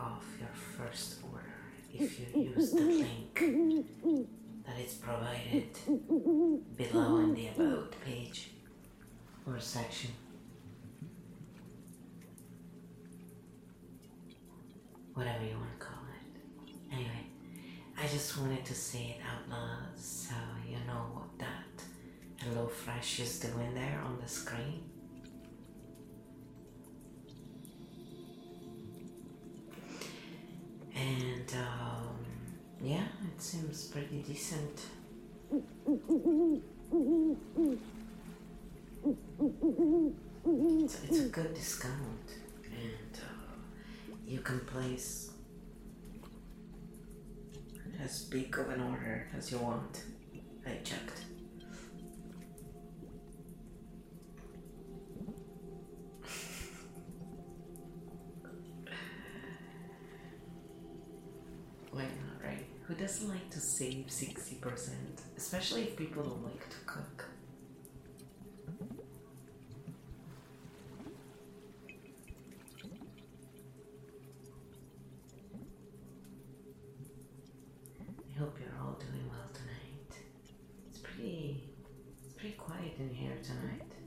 off your first order if you use the link that is provided below in the About page or section. Whatever you want to call it. Anyway, I just wanted to say it out loud so you know what that Hello Fresh is doing there on the screen. Seems pretty decent. It's, it's a good discount, and uh, you can place as big of an order as you want. I checked. Right? Who doesn't like to save 60%? Especially if people don't like to cook. I hope you're all doing well tonight. It's pretty it's pretty quiet in here tonight.